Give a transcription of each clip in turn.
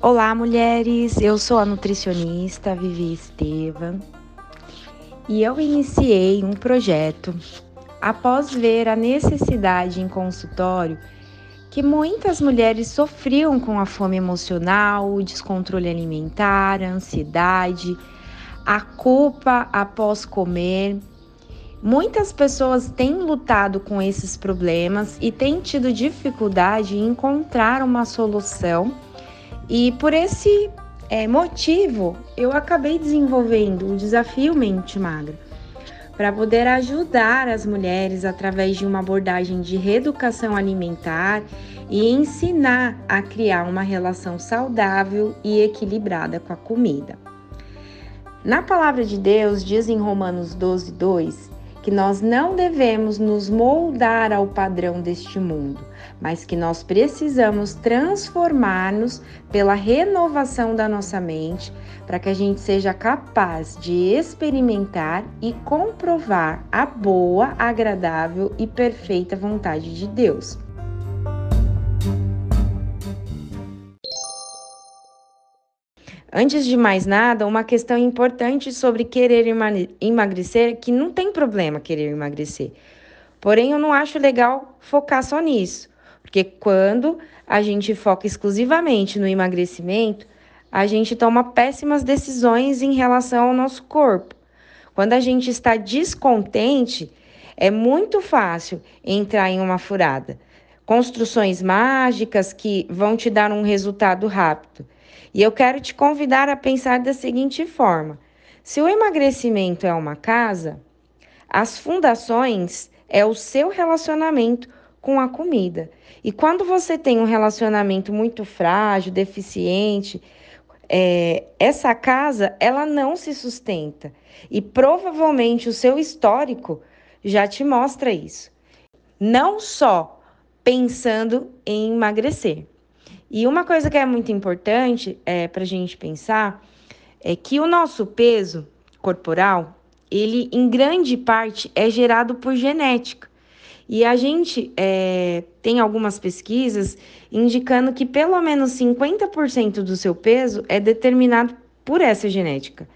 Olá, mulheres! Eu sou a nutricionista Vivi Estevam e eu iniciei um projeto após ver a necessidade em consultório que muitas mulheres sofriam com a fome emocional, o descontrole alimentar, a ansiedade, a culpa após comer. Muitas pessoas têm lutado com esses problemas e têm tido dificuldade em encontrar uma solução, e por esse é, motivo eu acabei desenvolvendo o desafio Mente Magra para poder ajudar as mulheres através de uma abordagem de reeducação alimentar e ensinar a criar uma relação saudável e equilibrada com a comida. Na palavra de Deus, diz em Romanos 12, 2 que nós não devemos nos moldar ao padrão deste mundo, mas que nós precisamos transformar-nos pela renovação da nossa mente, para que a gente seja capaz de experimentar e comprovar a boa, agradável e perfeita vontade de Deus. Antes de mais nada, uma questão importante sobre querer emagrecer, que não tem problema querer emagrecer. Porém, eu não acho legal focar só nisso, porque quando a gente foca exclusivamente no emagrecimento, a gente toma péssimas decisões em relação ao nosso corpo. Quando a gente está descontente, é muito fácil entrar em uma furada. Construções mágicas que vão te dar um resultado rápido. E eu quero te convidar a pensar da seguinte forma: se o emagrecimento é uma casa, as fundações é o seu relacionamento com a comida. E quando você tem um relacionamento muito frágil, deficiente, é, essa casa ela não se sustenta. E provavelmente o seu histórico já te mostra isso. Não só pensando em emagrecer. E uma coisa que é muito importante é, para a gente pensar é que o nosso peso corporal, ele em grande parte é gerado por genética. E a gente é, tem algumas pesquisas indicando que pelo menos 50% do seu peso é determinado por essa genética.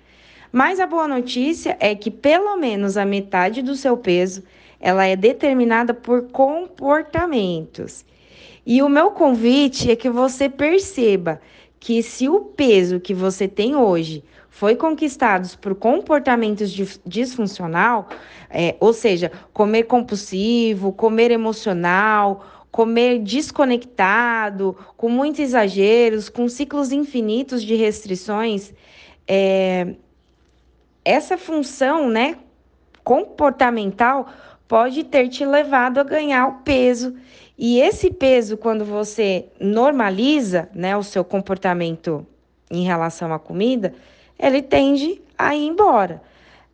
Mas a boa notícia é que pelo menos a metade do seu peso ela é determinada por comportamentos. E o meu convite é que você perceba que se o peso que você tem hoje foi conquistado por comportamentos disfuncional, é, ou seja, comer compulsivo, comer emocional, comer desconectado, com muitos exageros, com ciclos infinitos de restrições, é, essa função, né, comportamental pode ter te levado a ganhar o peso. E esse peso, quando você normaliza né, o seu comportamento em relação à comida, ele tende a ir embora.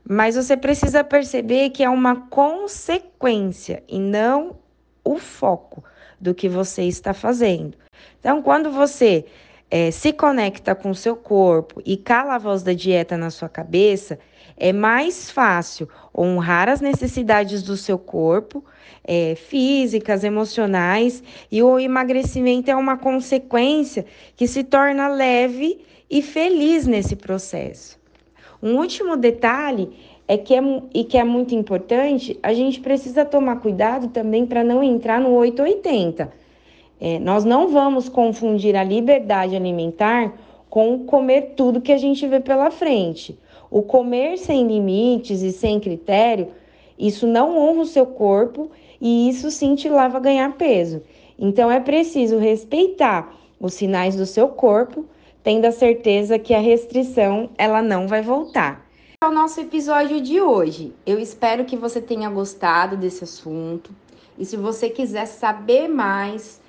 Mas você precisa perceber que é uma consequência e não o foco do que você está fazendo. Então, quando você é, se conecta com o seu corpo e cala a voz da dieta na sua cabeça, é mais fácil honrar as necessidades do seu corpo, é, físicas, emocionais, e o emagrecimento é uma consequência que se torna leve e feliz nesse processo. Um último detalhe é que é, e que é muito importante, a gente precisa tomar cuidado também para não entrar no 880. É, nós não vamos confundir a liberdade alimentar com comer tudo que a gente vê pela frente. O comer sem limites e sem critério, isso não honra o seu corpo e isso sim te leva a ganhar peso. Então é preciso respeitar os sinais do seu corpo, tendo a certeza que a restrição ela não vai voltar. É o nosso episódio de hoje. Eu espero que você tenha gostado desse assunto. E se você quiser saber mais,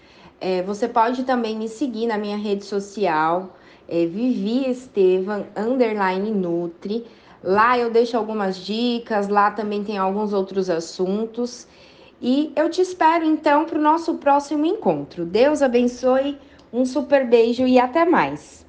é, você pode também me seguir na minha rede social, é Vivi Estevam, underline Nutri. Lá eu deixo algumas dicas, lá também tem alguns outros assuntos. E eu te espero então para o nosso próximo encontro. Deus abençoe, um super beijo e até mais.